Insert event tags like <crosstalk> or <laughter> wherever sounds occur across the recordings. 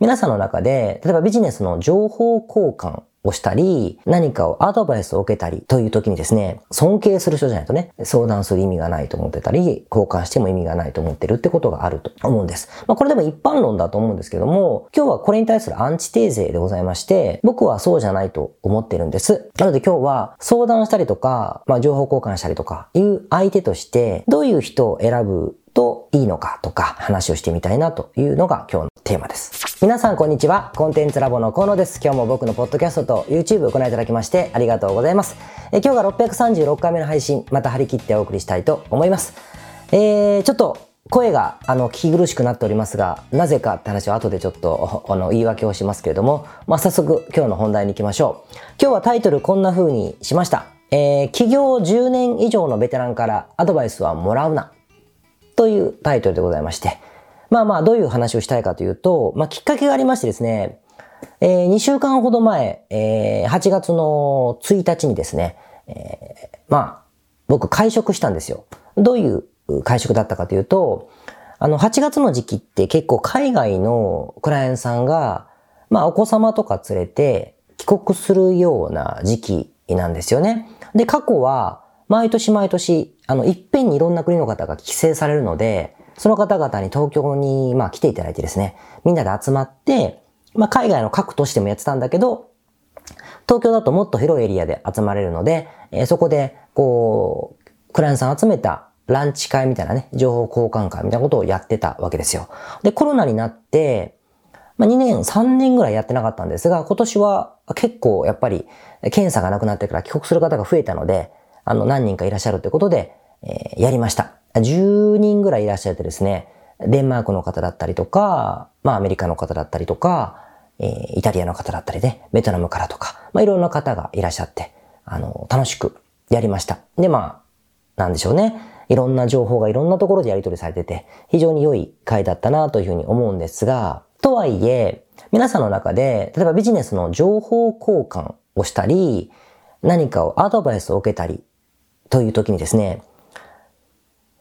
皆さんの中で、例えばビジネスの情報交換をしたり、何かをアドバイスを受けたりという時にですね、尊敬する人じゃないとね、相談する意味がないと思ってたり、交換しても意味がないと思ってるってことがあると思うんです。まあこれでも一般論だと思うんですけども、今日はこれに対するアンチテーゼでございまして、僕はそうじゃないと思ってるんです。なので今日は相談したりとか、まあ情報交換したりとかいう相手として、どういう人を選ぶといいのかとか話をしてみたいなというのが今日のテーマです。皆さんこんにちは。コンテンツラボの河野です。今日も僕のポッドキャストと YouTube をご覧いただきましてありがとうございます。え今日が636回目の配信、また張り切ってお送りしたいと思います。えー、ちょっと声があの聞き苦しくなっておりますが、なぜかって話は後でちょっと <laughs> あの言い訳をしますけれども、まあ、早速今日の本題に行きましょう。今日はタイトルこんな風にしました。えー、企業10年以上のベテランからアドバイスはもらうな。というタイトルでございまして、まあまあどういう話をしたいかというと、まあきっかけがありましてですね、えー、2週間ほど前、えー、8月の1日にですね、えー、まあ僕会食したんですよ。どういう会食だったかというと、あの8月の時期って結構海外のクライアントさんが、まあお子様とか連れて帰国するような時期なんですよね。で、過去は毎年毎年、あの、いっぺんにいろんな国の方が帰省されるので、その方々に東京に、まあ、来ていただいてですね、みんなで集まって、まあ、海外の各都市でもやってたんだけど、東京だともっと広いエリアで集まれるので、えー、そこで、こう、クライアントさん集めたランチ会みたいなね、情報交換会みたいなことをやってたわけですよ。で、コロナになって、まあ、2年、3年ぐらいやってなかったんですが、今年は結構やっぱり検査がなくなってから帰国する方が増えたので、あの、何人かいらっしゃるということで、えー、やりました。10人ぐらいいらっしゃってですね、デンマークの方だったりとか、まあアメリカの方だったりとか、えー、イタリアの方だったりね、ベトナムからとか、まあいろんな方がいらっしゃって、あの、楽しくやりました。で、まあ、なんでしょうね。いろんな情報がいろんなところでやり取りされてて、非常に良い回だったなというふうに思うんですが、とはいえ、皆さんの中で、例えばビジネスの情報交換をしたり、何かをアドバイスを受けたりという時にですね、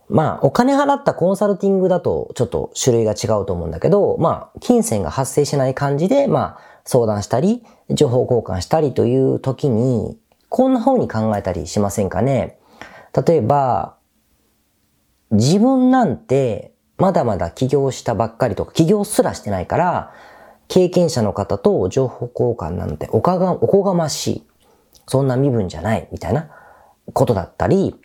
まあ、お金払ったコンサルティングだとちょっと種類が違うと思うんだけど、まあ、金銭が発生しない感じで、まあ、相談したり、情報交換したりという時に、こんな風に考えたりしませんかね。例えば、自分なんて、まだまだ起業したばっかりとか、起業すらしてないから、経験者の方と情報交換なんておかが、おこがましい。そんな身分じゃない、みたいな。ことだったり、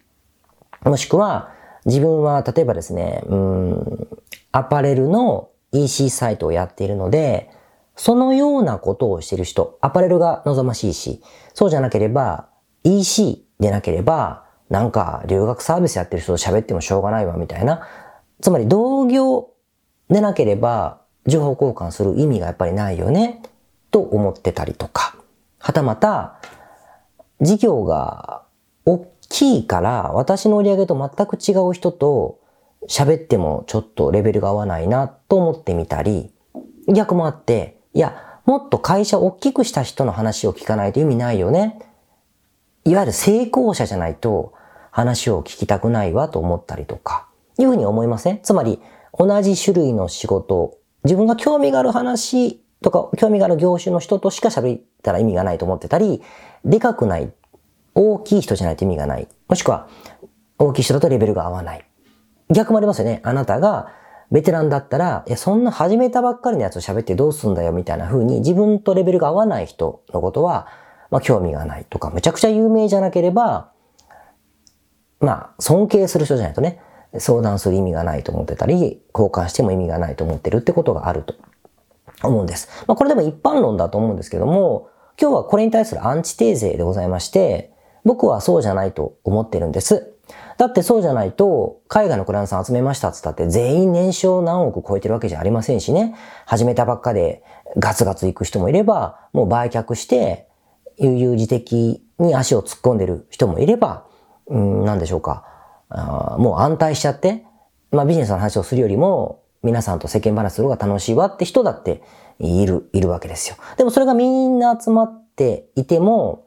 もしくは自分は例えばですね、うん、アパレルの EC サイトをやっているので、そのようなことをしている人、アパレルが望ましいし、そうじゃなければ EC でなければ、なんか留学サービスやってる人と喋ってもしょうがないわみたいな。つまり同業でなければ情報交換する意味がやっぱりないよね、と思ってたりとか。はたまた、事業が大きいから私の売り上げと全く違う人と喋ってもちょっとレベルが合わないなと思ってみたり、逆もあって、いや、もっと会社を大きくした人の話を聞かないと意味ないよね。いわゆる成功者じゃないと話を聞きたくないわと思ったりとか、いうふうに思いません？つまり、同じ種類の仕事、自分が興味がある話とか、興味がある業種の人としか喋ったら意味がないと思ってたり、でかくない大きい人じゃないと意味がない。もしくは、大きい人だとレベルが合わない。逆もありますよね。あなたが、ベテランだったら、いや、そんな始めたばっかりのやつを喋ってどうすんだよ、みたいな風に、自分とレベルが合わない人のことは、まあ、興味がないとか、めちゃくちゃ有名じゃなければ、まあ、尊敬する人じゃないとね、相談する意味がないと思ってたり、交換しても意味がないと思ってるってことがあると思うんです。まあ、これでも一般論だと思うんですけども、今日はこれに対するアンチテーゼでございまして、僕はそうじゃないと思ってるんです。だってそうじゃないと、海外のクライアントさん集めましたって言ったって全員年商何億超えてるわけじゃありませんしね。始めたばっかでガツガツ行く人もいれば、もう売却して、悠々自適に足を突っ込んでる人もいれば、うん、なんでしょうか。あもう安泰しちゃって、まあビジネスの話をするよりも、皆さんと世間話する方が楽しいわって人だっている、いるわけですよ。でもそれがみんな集まっていても、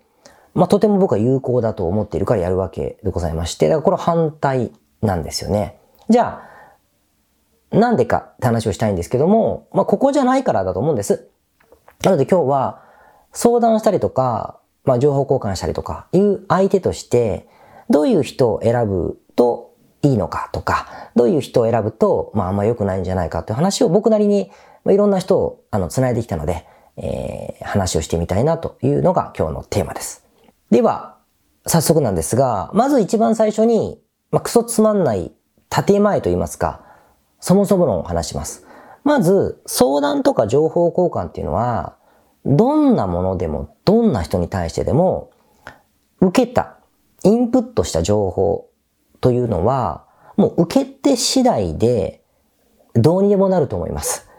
まあ、とても僕は有効だと思っているからやるわけでございまして、だからこれ反対なんですよね。じゃあ、なんでかって話をしたいんですけども、まあ、ここじゃないからだと思うんです。なので今日は相談したりとか、まあ、情報交換したりとかいう相手として、どういう人を選ぶといいのかとか、どういう人を選ぶと、まあ、あんま良くないんじゃないかという話を僕なりに、まあ、いろんな人を、あの、繋いできたので、えー、話をしてみたいなというのが今日のテーマです。では、早速なんですが、まず一番最初に、まあ、クソつまんない建前と言いますか、そもそも論を話します。まず、相談とか情報交換っていうのは、どんなものでも、どんな人に対してでも、受けた、インプットした情報というのは、もう受け手次第で、どうにでもなると思います。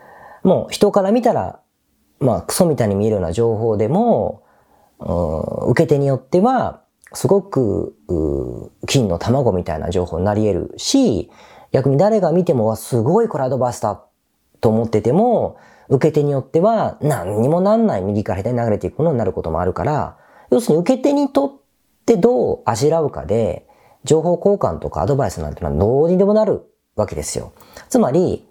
もう人から見たら、まあ、クソみたいに見えるような情報でも、受け手によっては、すごく、金の卵みたいな情報になり得るし、逆に誰が見ても、すごいこれアドバイスだと思ってても、受け手によっては何にもなんない右から左に流れていくものになることもあるから、要するに受け手にとってどうあしらうかで、情報交換とかアドバイスなんてのはどうにでもなるわけですよ。つまり、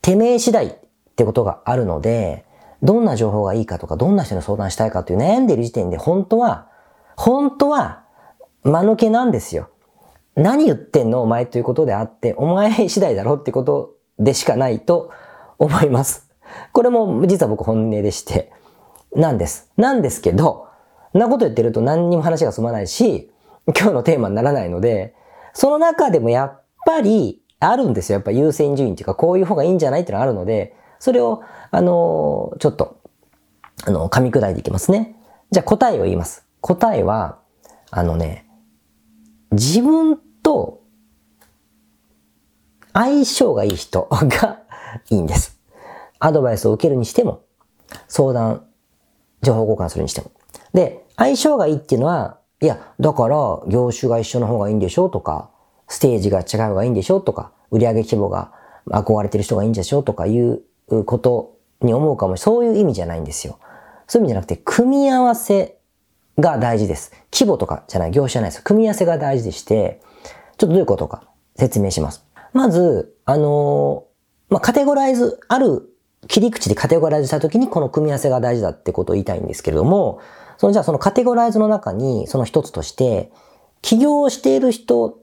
てめえ次第ってことがあるので、どんな情報がいいかとか、どんな人に相談したいかという悩んでいる時点で本当は、本当は、間抜けなんですよ。何言ってんのお前ということであって、お前次第だろってことでしかないと <laughs> 思います。これも実は僕本音でして、なんです。なんですけど、なこと言ってると何にも話が進まないし、今日のテーマにならないので、その中でもやっぱりあるんですよ。やっぱ優先順位っていうか、こういう方がいいんじゃないっていうのがあるので、それを、あの、ちょっと、あの、噛み砕いていきますね。じゃあ答えを言います。答えは、あのね、自分と相性がいい人 <laughs> がいいんです。アドバイスを受けるにしても、相談、情報交換するにしても。で、相性がいいっていうのは、いや、だから業種が一緒の方がいいんでしょとか、ステージが違う方がいいんでしょとか、売上規模が憧れてる人がいいんでしょとかいうことに思うかもそういう意味じゃないんですよ。そういう意味じゃなくて、組み合わせが大事です。規模とかじゃない、業種じゃないです。組み合わせが大事でして、ちょっとどういうことか説明します。まず、あの、まあ、カテゴライズ、ある切り口でカテゴライズしたときにこの組み合わせが大事だってことを言いたいんですけれども、そのじゃあそのカテゴライズの中にその一つとして、起業している人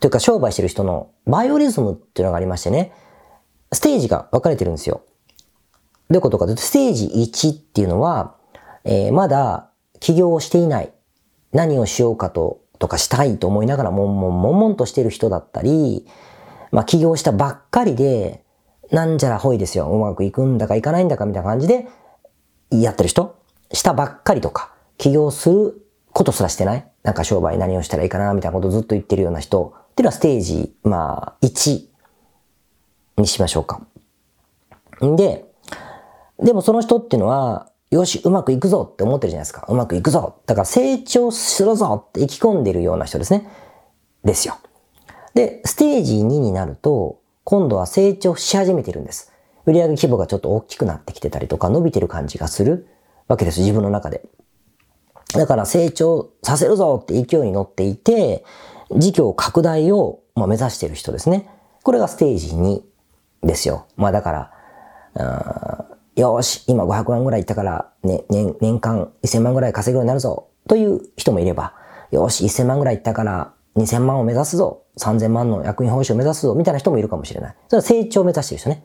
というか商売している人のバイオリズムっていうのがありましてね、ステージが分かれてるんですよ。どういうことかというと、ステージ1っていうのは、えー、まだ起業をしていない。何をしようかと、とかしたいと思いながら、もんもんもんもんとしてる人だったり、まあ起業したばっかりで、なんじゃらほいですよ。うまくいくんだかいかないんだかみたいな感じで、やってる人したばっかりとか、起業することすらしてないなんか商売何をしたらいいかなみたいなことずっと言ってるような人っていうのはステージ、まあ、1にしましょうか。んで、でもその人っていうのは、よし、うまくいくぞって思ってるじゃないですか。うまくいくぞ。だから成長するぞって意気込んでるような人ですね。ですよ。で、ステージ2になると、今度は成長し始めてるんです。売上規模がちょっと大きくなってきてたりとか、伸びてる感じがする。わけです、自分の中で。だから成長させるぞって勢いに乗っていて、事業拡大を目指してる人ですね。これがステージ2ですよ。まあだから、よし、今500万ぐらいいったから、ね、年、年間1000万ぐらい稼ぐようになるぞ、という人もいれば、よし、1000万ぐらいいったから、2000万を目指すぞ、3000万の役員報酬を目指すぞ、みたいな人もいるかもしれない。それは成長を目指してる人ね。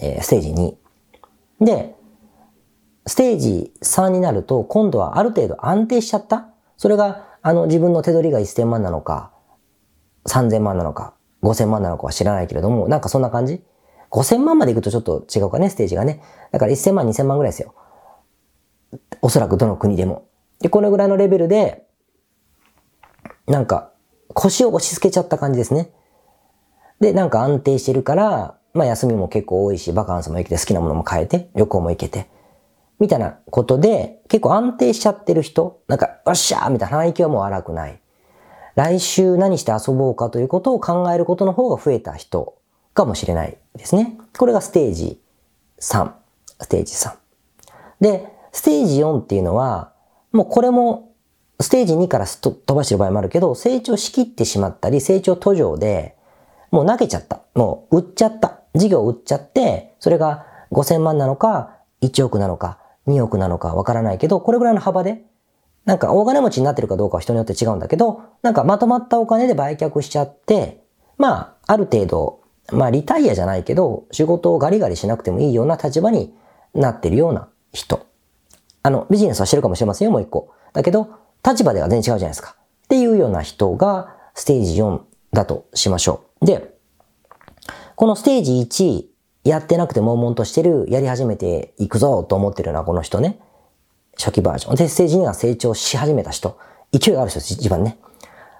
えー、ステージ2。で、ステージ3になると、今度はある程度安定しちゃった？それが、あの、自分の手取りが1000万なのか、3000万なのか、5000万なのかは知らないけれども、なんかそんな感じ？?5000 万まで行くとちょっと違うかね、ステージがね。だから1000万、2000万ぐらいですよ。おそらくどの国でも。で、このぐらいのレベルで、なんか、腰を押し付けちゃった感じですね。で、なんか安定してるから、まあ休みも結構多いし、バカンスも行けて、好きなものも変えて、旅行も行けて。みたいなことで、結構安定しちゃってる人、なんか、よっしゃーみたいな範囲はもう荒くない。来週何して遊ぼうかということを考えることの方が増えた人かもしれないですね。これがステージ3。ステージ3。で、ステージ4っていうのは、もうこれもステージ2から飛ばしてる場合もあるけど、成長しきってしまったり、成長途上で、もう投げちゃった。もう売っちゃった。事業売っちゃって、それが5000万なのか、1億なのか、2億なのかわからないけど、これぐらいの幅で、なんか大金持ちになってるかどうかは人によって違うんだけど、なんかまとまったお金で売却しちゃって、まあ、ある程度、まあ、リタイアじゃないけど、仕事をガリガリしなくてもいいような立場になってるような人。あの、ビジネスはしてるかもしれませんよ、もう一個。だけど、立場では全然違うじゃないですか。っていうような人が、ステージ4だとしましょう。で、このステージ1、やってなくて悶々としてる、やり始めていくぞと思ってるのはこの人ね。初期バージョン。で、ステージ2が成長し始めた人。勢いがある人、一番ね。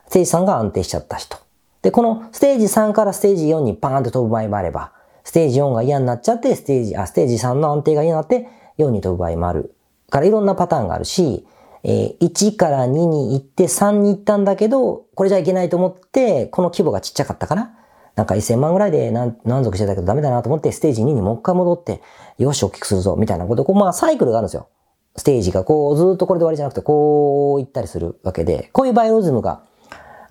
ステージ3が安定しちゃった人。で、このステージ3からステージ4にパーンと飛ぶ場合もあれば、ステージ4が嫌になっちゃって、ステージ、あ、ステージ3の安定が嫌になって、4に飛ぶ場合もある。からいろんなパターンがあるし、えー、1から2に行って3に行ったんだけど、これじゃいけないと思って、この規模がちっちゃかったから、なんか1000万ぐらいで満足してたけどダメだなと思って、ステージ2にもう一回戻って、よし、大きくするぞ、みたいなこと、こう、まあ、サイクルがあるんですよ。ステージがこう、ずっとこれで終わりじゃなくて、こう行ったりするわけで、こういうバイオズムが、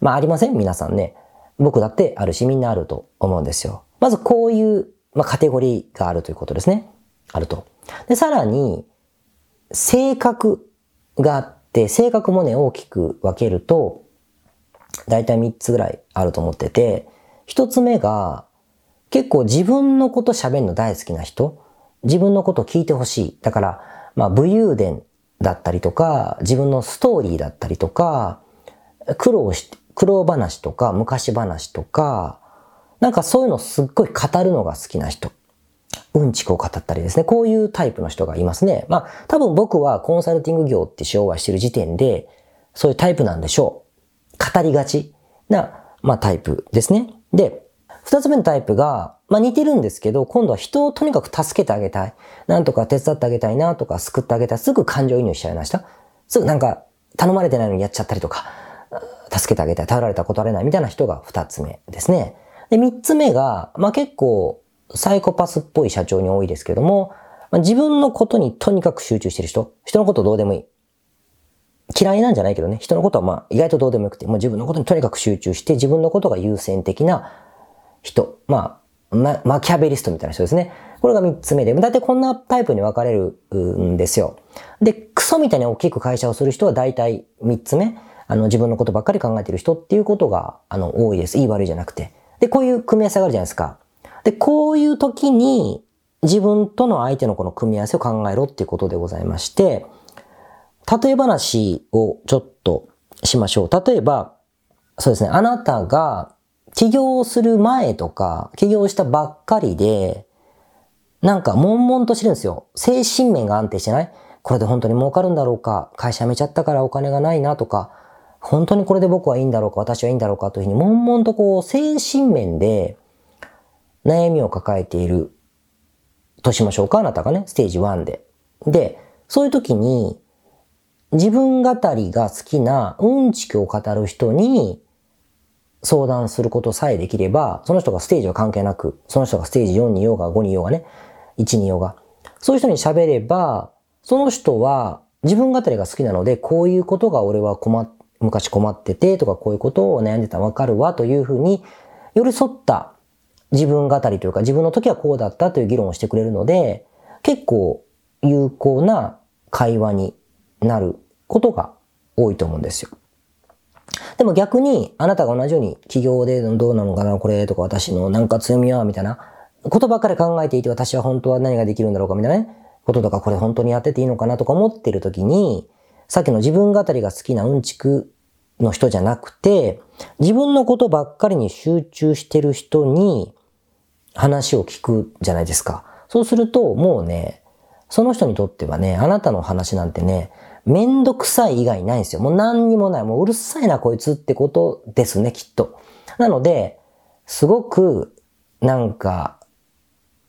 まあ、ありません？皆さんね。僕だってあるし、みんなあると思うんですよ。まずこういう、まあ、カテゴリーがあるということですね。あると。で、さらに、性格があって、性格もね、大きく分けると、だいたい3つぐらいあると思ってて、一つ目が、結構自分のこと喋るの大好きな人、自分のこと聞いてほしい。だから、まあ、武勇伝だったりとか、自分のストーリーだったりとか、苦労して、苦労話とか、昔話とか、なんかそういうのすっごい語るのが好きな人。うんちくを語ったりですね。こういうタイプの人がいますね。まあ、多分僕はコンサルティング業って商売してる時点で、そういうタイプなんでしょう。語りがちな、まあ、タイプですね。で、二つ目のタイプが、まあ似てるんですけど、今度は人をとにかく助けてあげたい。なんとか手伝ってあげたいなとか救ってあげたい。すぐ感情移入しちゃいました。すぐなんか頼まれてないのにやっちゃったりとか、助けてあげたい。頼られたことあれないみたいな人が二つ目ですね。で、三つ目が、まあ結構サイコパスっぽい社長に多いですけども、まあ、自分のことにとにかく集中してる人。人のことどうでもいい。嫌いなんじゃないけどね、人のことはま意外とどうでもよくて、もう自分のことにとにかく集中して自分のことが優先的な人。まあ、ま、マキャベリストみたいな人ですね。これが三つ目で、だいたいこんなタイプに分かれるんですよ。で、クソみたいに大きく会社をする人は大体三つ目。あの、自分のことばっかり考えてる人っていうことが、あの、多いです。いい悪いじゃなくて。で、こういう組み合わせがあるじゃないですか。で、こういう時に、自分との相手のこの組み合わせを考えろっていうことでございまして、例え話をちょっとしましょう。例えば、そうですね、あなたが起業する前とか、起業したばっかりで、なんか悶々としてるんですよ。精神面が安定してないこれで本当に儲かるんだろうか会社辞めちゃったからお金がないなとか、本当にこれで僕はいいんだろうか私はいいんだろうかというふうに、悶々とこう、精神面で悩みを抱えているとしましょうかあなたがね、ステージ1で。で、そういう時に、自分語りが好きなうんちくを語る人に相談することさえできれば、その人がステージは関係なく、その人がステージ4にいようが5にいようがね、1にいようが、そういう人に喋れば、その人は自分語りが好きなので、こういうことが俺は困って、昔困っててとか、こういうことを悩んでたわかるわというふうに、寄り添った自分語りというか、自分の時はこうだったという議論をしてくれるので、結構有効な会話になることが多いと思うんですよ。でも逆に、あなたが同じように企業でどうなのかな、これとか私のなんか強みは、みたいなことばっかり考えていて私は本当は何ができるんだろうか、みたいなね、こととかこれ本当にやってていいのかなとか思ってる時に、さっきの自分語りが好きなうんちくの人じゃなくて、自分のことばっかりに集中してる人に話を聞くじゃないですか。そうすると、もうね、その人にとってはね、あなたの話なんてね、めんどくさい以外ないんですよ。もう何にもない。もううるさいなこいつってことですね、きっと。なので、すごく、なんか、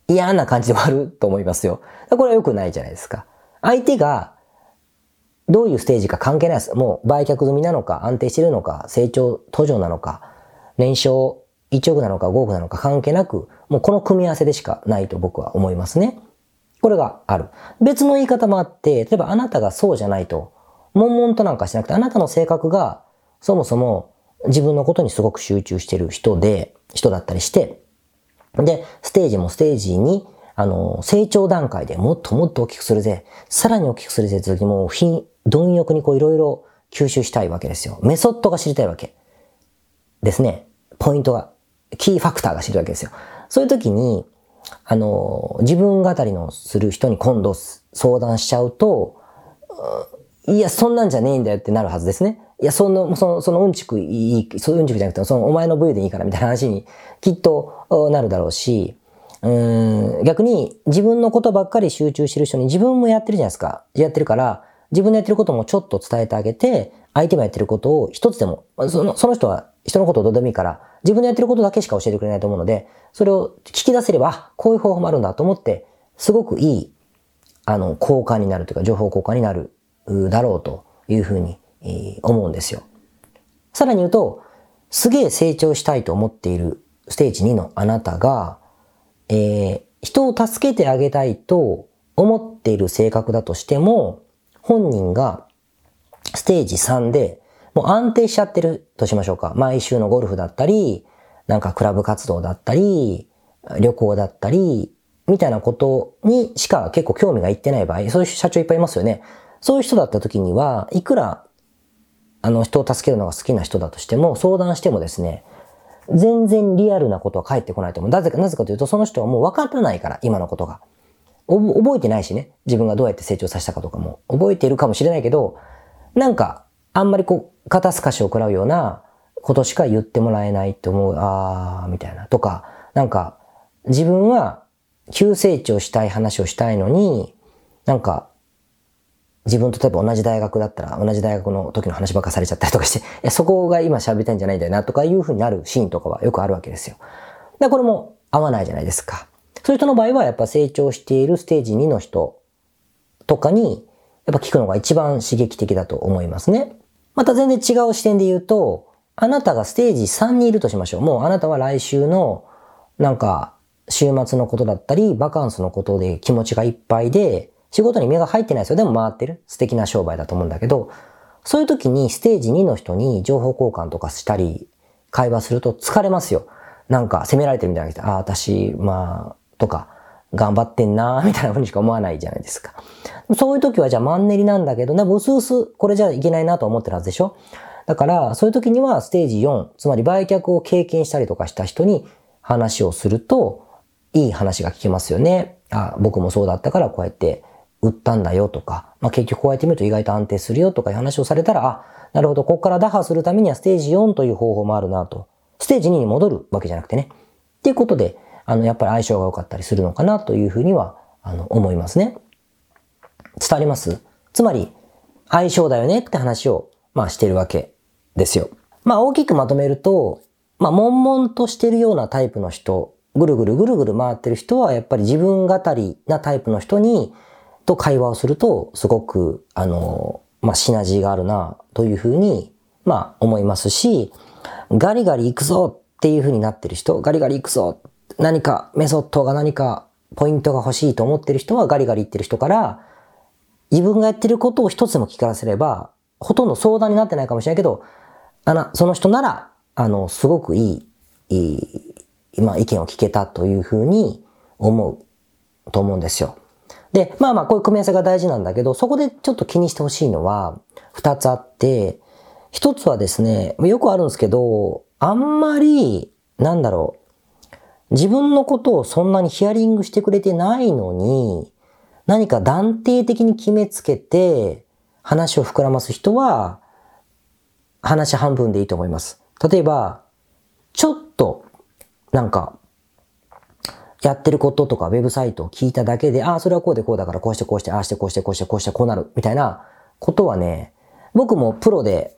嫌な感じで終わると思いますよ。これは良くないじゃないですか。相手が、どういうステージか関係ないです。もう売却済みなのか、安定してるのか、成長途上なのか、年商1億なのか5億なのか関係なく、もうこの組み合わせでしかないと僕は思いますね。これがある。別の言い方もあって、例えばあなたがそうじゃないと、悶々となんかしなくて、あなたの性格がそもそも自分のことにすごく集中してる人で、人だったりして、で、ステージもステージに、あの、成長段階でもっともっと大きくするぜ、さらに大きくするぜって時も、貧、貪欲にこういろいろ吸収したいわけですよ。メソッドが知りたいわけ。ですね。ポイントが、キーファクターが知るわけですよ。そういう時に、あの、自分語りのする人に今度相談しちゃうと、いや、そんなんじゃねえんだよってなるはずですね。いや、その、その、そのうんちくいい、そういううんちくじゃなくて、そのお前の部位でいいからみたいな話にきっとなるだろうし、うん逆に自分のことばっかり集中してる人に自分もやってるじゃないですか。やってるから、自分のやってることもちょっと伝えてあげて、相手もやってることを一つでも、そのその人は人のことをどうでもいいから、自分のやってることだけしか教えてくれないと思うので、それを聞き出せれば、こういう方法もあるんだと思って、すごくいい、あの、交換になるというか、情報交換になるだろうというふうに、思うんですよ。さらに言うと、すげえ成長したいと思っているステージ2のあなたが、えー、人を助けてあげたいと思っている性格だとしても、本人がステージ3でもう安定しちゃってるとしましょうか。毎週のゴルフだったり、なんかクラブ活動だったり、旅行だったり、みたいなことにしか結構興味がいってない場合、そういう社長いっぱいいますよね。そういう人だった時には、いくら、あの人を助けるのが好きな人だとしても、相談してもですね、全然リアルなことは返ってこないと思う。なぜか、なぜかというと、その人はもう分からないから、今のことが。覚えてないしね。自分がどうやって成長させたかとかも。覚えているかもしれないけど、なんか、あんまりこう、肩透かしを食らうようなことしか言ってもらえないって思う、あー、みたいな。とか、なんか、自分は急成長したい話をしたいのに、なんか、自分と例えば同じ大学だったら、同じ大学の時の話ばっかされちゃったりとかして、えそこが今喋りたいんじゃないんだよな、とかいう風になるシーンとかはよくあるわけですよ。で、これも合わないじゃないですか。そういう人の場合は、やっぱ成長しているステージ2の人とかに、やっぱ聞くのが一番刺激的だと思いますね。また全然違う視点で言うと、あなたがステージ3にいるとしましょう。もうあなたは来週の、なんか、週末のことだったり、バカンスのことで気持ちがいっぱいで、仕事に目が入ってないですよ。でも回ってる。素敵な商売だと思うんだけど、そういう時にステージ2の人に情報交換とかしたり、会話すると疲れますよ。なんか責められてるみたいなああ、私、まあ、とか、頑張ってんなーみたいな風にしか思わないじゃないですか。そういう時はじゃあマンネリなんだけどね、うすうすこれじゃいけないなと思ってるはずでしょだから、そういう時にはステージ4、つまり売却を経験したりとかした人に話をすると、いい話が聞けますよね。あ、僕もそうだったからこうやって売ったんだよとか、まあ、結局こうやってみると意外と安定するよとかいう話をされたら、あ、なるほど、ここから打破するためにはステージ4という方法もあるなと。ステージ2に戻るわけじゃなくてね。っていうことで、あの、やっぱり相性が良かったりするのかなというふうには、あの、思いますね。伝わります？つまり、相性だよねって話を、まあ、してるわけですよ。まあ、大きくまとめると、まあ、悶々としてるようなタイプの人、ぐるぐるぐるぐる回ってる人は、やっぱり自分語りなタイプの人に、と会話をすると、すごく、あの、まあ、シナジーがあるな、というふうに、まあ、思いますし、ガリガリ行くぞっていうふうになってる人、ガリガリ行くぞ何かメソッドが何かポイントが欲しいと思ってる人はガリガリ言ってる人から、自分がやってることを一つでも聞かせれば、ほとんど相談になってないかもしれないけど、あの、その人なら、あの、すごくいい、いい、まあ、意見を聞けたというふうに思うと思うんですよ。で、まあまあ、こういう組み合わせが大事なんだけど、そこでちょっと気にしてほしいのは、二つあって、一つはですね、よくあるんですけど、あんまり、なんだろう、自分のことをそんなにヒアリングしてくれてないのに、何か断定的に決めつけて話を膨らます人は、話半分でいいと思います。例えば、ちょっと、なんか、やってることとかウェブサイトを聞いただけで、ああ、それはこうでこうだからこうしてこうして、ああしてこうしてこうしてこうしてこうなる、みたいなことはね、僕もプロで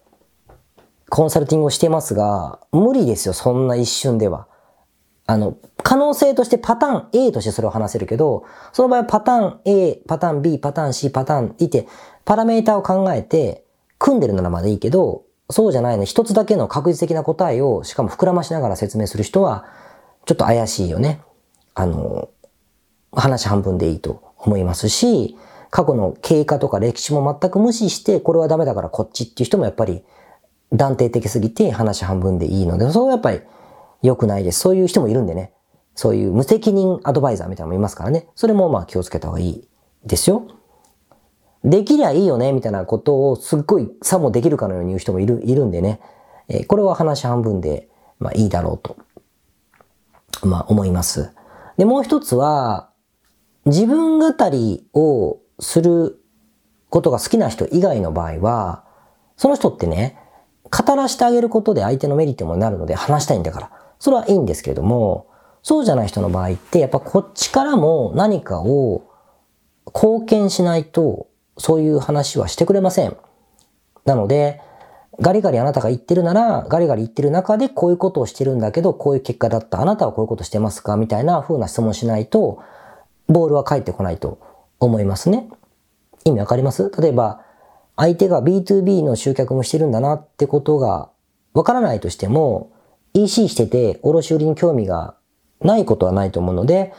コンサルティングをしてますが、無理ですよ、そんな一瞬では。あの、可能性としてパターン A としてそれを話せるけど、その場合はパターン A、パターン B、パターン C、パターンいて、パラメータを考えて、組んでるならまだいいけど、そうじゃないの、一つだけの確実的な答えを、しかも膨らましながら説明する人は、ちょっと怪しいよね。あの、話半分でいいと思いますし、過去の経過とか歴史も全く無視して、これはダメだからこっちっていう人もやっぱり断定的すぎて話半分でいいので、それはやっぱり良くないです。そういう人もいるんでね。そういう無責任アドバイザーみたいなのもいますからね。それもまあ気をつけた方がいいですよ。できりゃいいよね、みたいなことをすっごいさもできるかのように言う人もいる、いるんでね。えー、これは話半分で、まあいいだろうと、まあ思います。で、もう一つは、自分語りをすることが好きな人以外の場合は、その人ってね、語らしてあげることで相手のメリットもなるので話したいんだから。それはいいんですけれども、そうじゃない人の場合って、やっぱこっちからも何かを貢献しないと、そういう話はしてくれません。なので、ガリガリあなたが言ってるなら、ガリガリ言ってる中でこういうことをしてるんだけど、こういう結果だった。あなたはこういうことしてますかみたいな風な質問しないと、ボールは返ってこないと思いますね。意味わかります？例えば、相手が B2B の集客もしてるんだなってことがわからないとしても、EC してて卸売に興味がないことはないと思うので、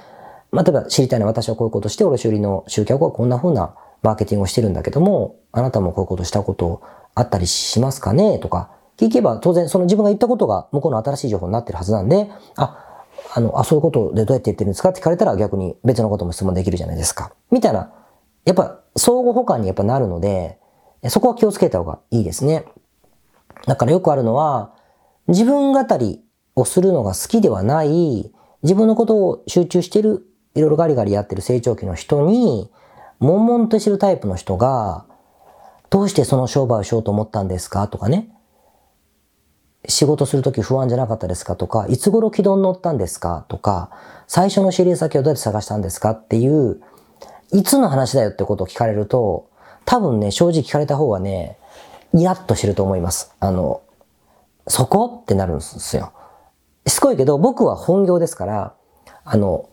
まあ、例えば知りたいのは私はこういうことして卸売の集客はこんな風なマーケティングをしてるんだけども、あなたもこういうことしたことあったりしますかね？とか、聞けば当然その自分が言ったことが向こうの新しい情報になってるはずなんで、あ、あの、あ、そういうことでどうやって言ってるんですか？って聞かれたら逆に別のことも質問できるじゃないですか。みたいな、やっぱ相互補完にやっぱなるので、そこは気をつけた方がいいですね。だからよくあるのは、自分語りをするのが好きではない、自分のことを集中してる、いろいろガリガリやってる成長期の人に、悶々としてるタイプの人が、どうしてその商売をしようと思ったんですか？とかね。仕事するとき不安じゃなかったですか？とか、いつ頃軌道に乗ったんですか？とか、最初の知り先をどうやって探したんですか？っていう、いつの話だよってことを聞かれると、多分ね、正直聞かれた方がね、イラッとしてると思います。あの、そこ？ってなるんですよ。しつこいけど、僕は本業ですから、あの、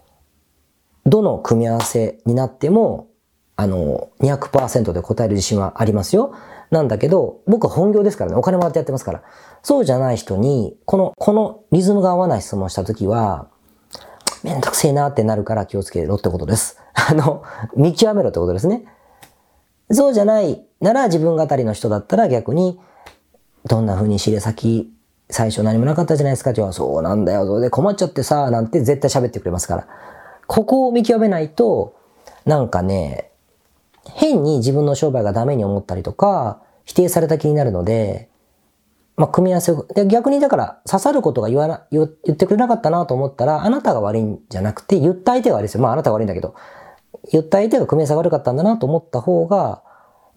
どの組み合わせになっても、あの、200%で答える自信はありますよ。なんだけど、僕は本業ですからね、お金もらってやってますから。そうじゃない人に、この、このリズムが合わない質問したときは、めんどくせえなってなるから気をつけろってことです。<laughs> あの、見極めろってことですね。そうじゃないなら自分語りの人だったら逆に、どんな風に知り先、最初何もなかったじゃないですかって言そうなんだよ、それで困っちゃってさ、なんて絶対喋ってくれますから。ここを見極めないと、なんかね、変に自分の商売がダメに思ったりとか、否定された気になるので、まあ、組み合わせを、で、逆にだから刺さることが言わな、言ってくれなかったなと思ったら、あなたが悪いんじゃなくて、言った相手が悪いですよ。まあ、あなたが悪いんだけど、言った相手が組み合わせが悪かったんだなと思った方が、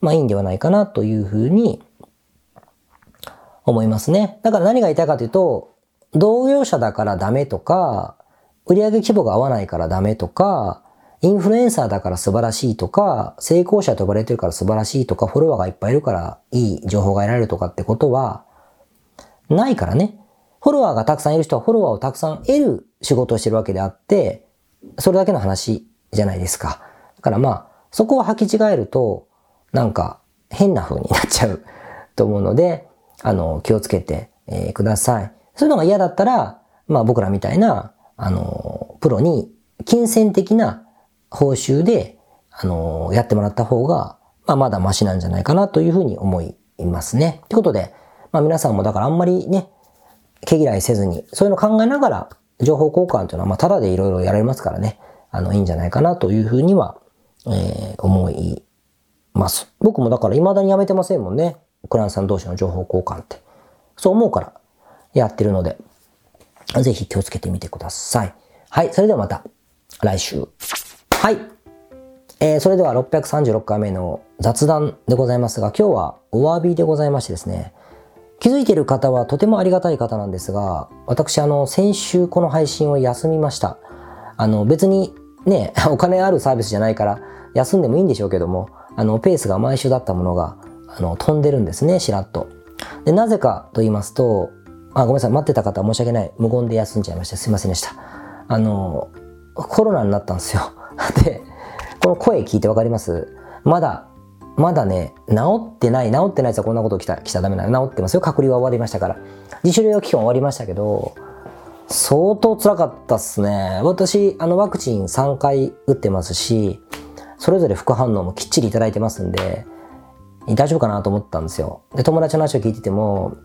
まあ、いいんではないかなというふうに思いますね。だから何が言いたいかというと、同業者だからダメとか、売上規模が合わないからダメとか、インフルエンサーだから素晴らしいとか、成功者と呼ばれてるから素晴らしいとか、フォロワーがいっぱいいるからいい情報が得られるとかってことは、ないからね。フォロワーがたくさんいる人はフォロワーをたくさん得る仕事をしてるわけであって、それだけの話じゃないですか。だからまあ、そこを履き違えると、なんか変な風になっちゃうと思うので、あの、気をつけて、えー、ください。そういうのが嫌だったら、まあ僕らみたいな、あの、プロに金銭的な報酬で、あの、やってもらった方が、まあ、まだマシなんじゃないかなというふうに思いますね。ということで、まあ、皆さんもだからあんまりね、毛嫌いせずに、そういうの考えながら、情報交換というのは、まあ、ただでいろいろやられますからね、あの、いいんじゃないかなというふうには、えー、思います。僕もだから未だにやめてませんもんね。クライアントさん同士の情報交換って。そう思うからやってるので、ぜひ気をつけてみてください。はい、それではまた来週。はい。えー、それでは636回目の雑談でございますが、今日はお詫びでございましてですね、気づいている方はとてもありがたい方なんですが、私、あの、先週この配信を休みました。あの、別にね、お金あるサービスじゃないから休んでもいいんでしょうけども、あの、ペースが毎週だったものが、あの、飛んでるんですね、しらっと。で、なぜかと言いますと、あ、ごめんなさい、待ってた方申し訳ない。無言で休んじゃいました。すいませんでした。あの、コロナになったんですよ。<laughs> で、この声聞いてわかります？まだ、まだね、治ってない、治ってないやつはこんなこと来た、来ちゃダメなの。治ってますよ。隔離は終わりましたから。自主療養期間終わりましたけど、相当辛かったっすね。私、あの、ワクチン3回打ってますし、それぞれ副反応もきっちりいただいてますんで、大丈夫かなと思ったんですよ。で、友達の話を聞いてても、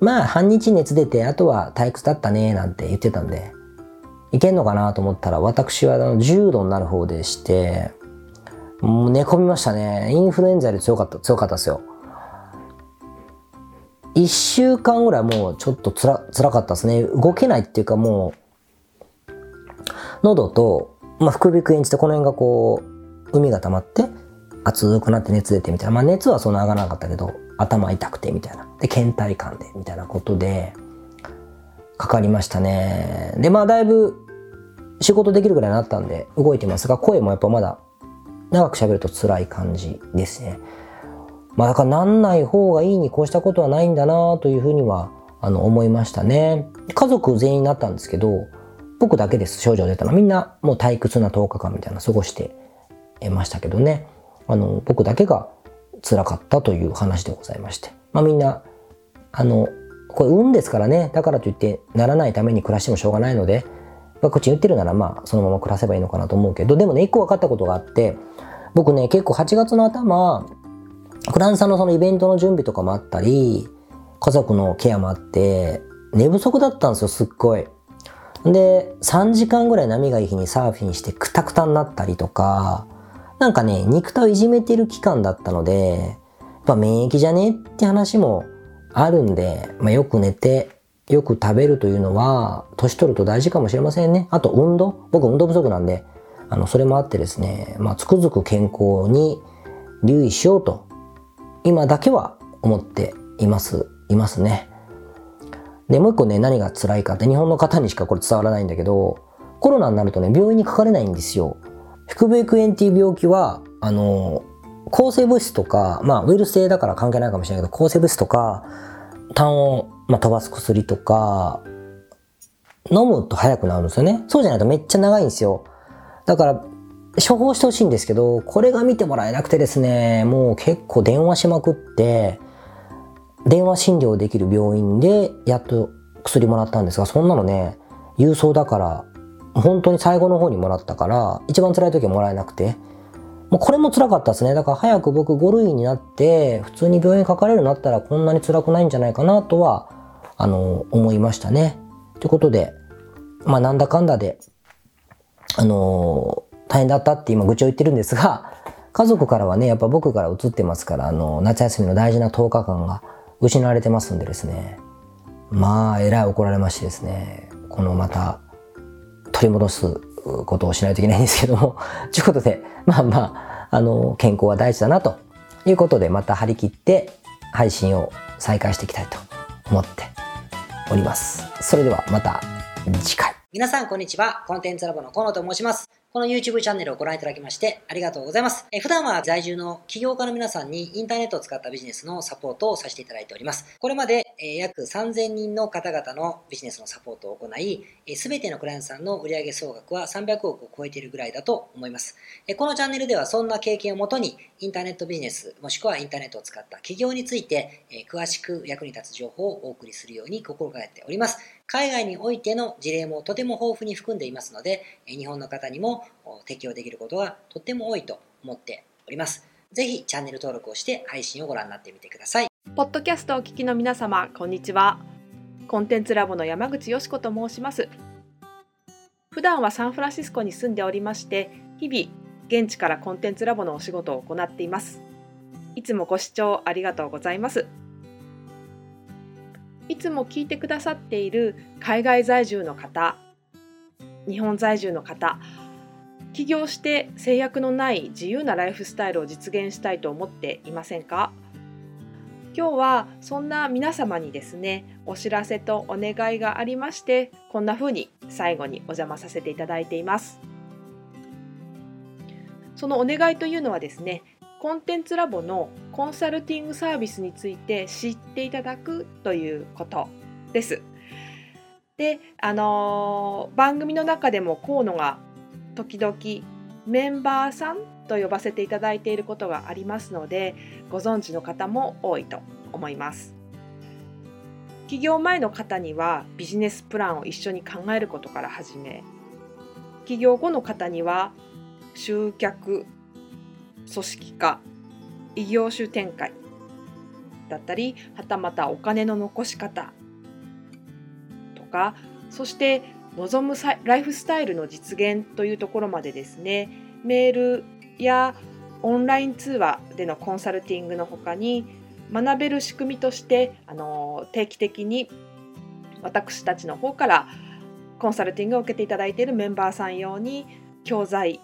まあ、半日熱出て、あとは退屈だったね、なんて言ってたんで、いけんのかなと思ったら、私はあの重度になる方でして、もう寝込みましたね。インフルエンザより強かった、強かったですよ。一週間ぐらいもうちょっとつら、辛かったですね。動けないっていうかもう、喉と、まあ、副鼻腔炎ってこの辺がこう、海が溜まって、熱くなって熱出てみたいな。まあ熱はそんな上がらなかったけど、頭痛くてみたいな。で、倦怠感でみたいなことで、かかりましたね。で、まあだいぶ仕事できるぐらいになったんで動いてますが、声もやっぱまだ長く喋ると辛い感じですね。まあだからなんない方がいいにこうしたことはないんだなというふうにはあの思いましたね。家族全員になったんですけど、僕だけです、症状出たの。みんなもう退屈な10日間みたいな過ごしてましたけどね。あの、僕だけが辛かったという話でございまして。まあみんな、あの、これ運ですからね。だからといってならないために暮らしてもしょうがないので、ワクチン打ってるならまあそのまま暮らせばいいのかなと思うけど、でもね、一個分かったことがあって、僕ね、結構8月の頭、フランスのそのイベントの準備とかもあったり、家族のケアもあって、寝不足だったんですよ、すっごい。で、3時間ぐらい波がいい日にサーフィンしてクタクタになったりとか、なんかね、肉体をいじめてる期間だったので、やっぱ免疫じゃねって話もあるんで、まあ、よく寝て、よく食べるというのは、年取ると大事かもしれませんね。あと運動。僕運動不足なんで、あの、それもあってですね、まあ、つくづく健康に留意しようと、今だけは思っています、いますね。で、もう一個ね、何が辛いかって、日本の方にしかこれ伝わらないんだけど、コロナになるとね、病院にかかれないんですよ。腹部腔炎っていう病気は、あの、抗生物質とか、まあ、ウイルス性だから関係ないかもしれないけど、抗生物質とか、痰を、まあ、飛ばす薬とか、飲むと早くなるんですよね。そうじゃないとめっちゃ長いんですよ。だから、処方してほしいんですけど、これが見てもらえなくてですね、もう結構電話しまくって、電話診療できる病院でやっと薬もらったんですが、そんなのね、郵送だから本当に最後の方にもらったから、一番辛い時はもらえなくて、もうこれも辛かったですね。だから早く僕5類になって、普通に病院かかれるようになったらこんなに辛くないんじゃないかなとは、あの、思いましたね。ということで、まあなんだかんだで、あの大変だったって今愚痴を言ってるんですが、家族からはね、やっぱ僕から移ってますから、あの、夏休みの大事な10日間が失われてますんでですね、まあ、えらい怒られましてですね、このまた、取り戻すことをしないといけないんですけども、<laughs> ということで、まあまあ、あの、健康は大事だなということで、また張り切って配信を再開していきたいと思っております。それではまた次回。皆さん、こんにちは。コンテンツラボの河野と申します。この YouTube チャンネルをご覧いただきましてありがとうございます。え普段は在住の起業家の皆さんにインターネットを使ったビジネスのサポートをさせていただいております。これまで、え約3000人の方々のビジネスのサポートを行い、すべてのクライアントさんの売上総額は300億を超えているぐらいだと思います。えこのチャンネルではそんな経験をもとにインターネットビジネスもしくはインターネットを使った起業について、え詳しく役に立つ情報をお送りするように心がけております。海外においての事例もとても豊富に含んでいますので、日本の方にも適用できることがとっても多いと思っております。ぜひチャンネル登録をして配信をご覧になってみてください。ポッドキャストをお聞きの皆様、こんにちは。コンテンツラボの山口よしこと申します。普段はサンフランシスコに住んでおりまして、日々現地からコンテンツラボのお仕事を行っています。いつもご視聴ありがとうございます。いつも聞いてくださっている海外在住の方、日本在住の方、起業して制約のない自由なライフスタイルを実現したいと思っていませんか？今日はそんな皆様にですねお知らせとお願いがありましてこんな風に最後にお邪魔させていただいていますそのお願いというのはですねコンテンツラボのコンサルティングサービスについて知っていただくということです。で、あのー、番組の中でも河野が時々メンバーさんと呼ばせていただいていることがありますのでご存知の方も多いと思います。起業前の方にはビジネスプランを一緒に考えることから始め起業後の方には集客組織化異業種展開だったりはたまたお金の残し方とかそして望むライフスタイルの実現というところまでですねメールやオンライン通話でのコンサルティングのほかに学べる仕組みとしてあの定期的に私たちの方からコンサルティングを受けていただいているメンバーさん用に教材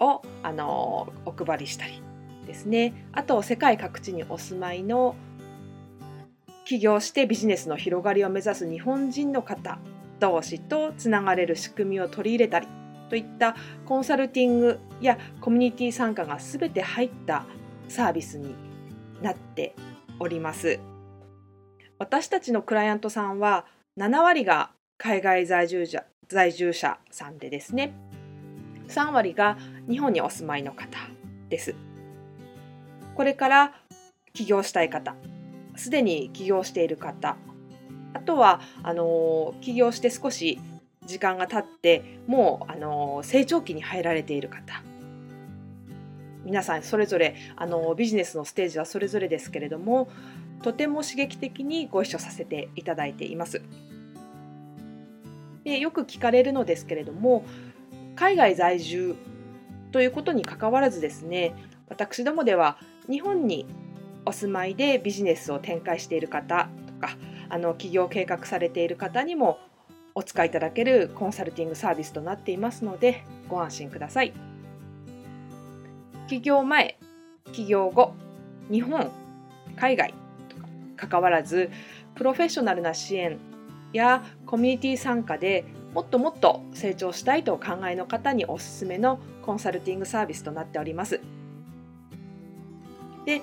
をあのお配りしたりですね。あと世界各地にお住まいの起業してビジネスの広がりを目指す日本人の方同士とつながれる仕組みを取り入れたりといったコンサルティングやコミュニティ参加が全て入ったサービスになっております。私たちのクライアントさんは7割が海外在住者在住者さんでですね3割が日本にお住まいの方です。これから起業したい方すでに起業している方あとはあの起業して少し時間が経ってもうあの成長期に入られている方皆さんそれぞれあのビジネスのステージはそれぞれですけれどもとても刺激的にご一緒させていただいています。でよく聞かれるのですけれども海外在住ということにかかわらずですね私どもでは日本にお住まいでビジネスを展開している方とかあの起業計画されている方にもお使いいただけるコンサルティングサービスとなっていますのでご安心ください。起業前、起業後、日本、海外とか関わらずプロフェッショナルな支援やコミュニティ参加でもっともっと成長したいとお考えの方におすすめのコンサルティングサービスとなっております。で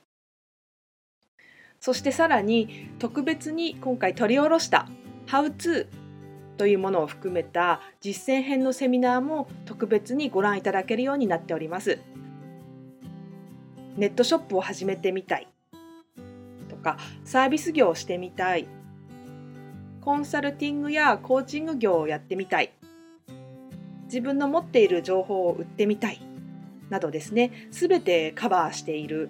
そしてさらに特別に今回取り下ろした「How to」というものを含めた実践編のセミナーも特別にご覧いただけるようになっております。ネットショップを始めてみたいとかサービス業をしてみたいコンサルティングやコーチング業をやってみたい自分の持っている情報を売ってみたいなどですね全てカバーしている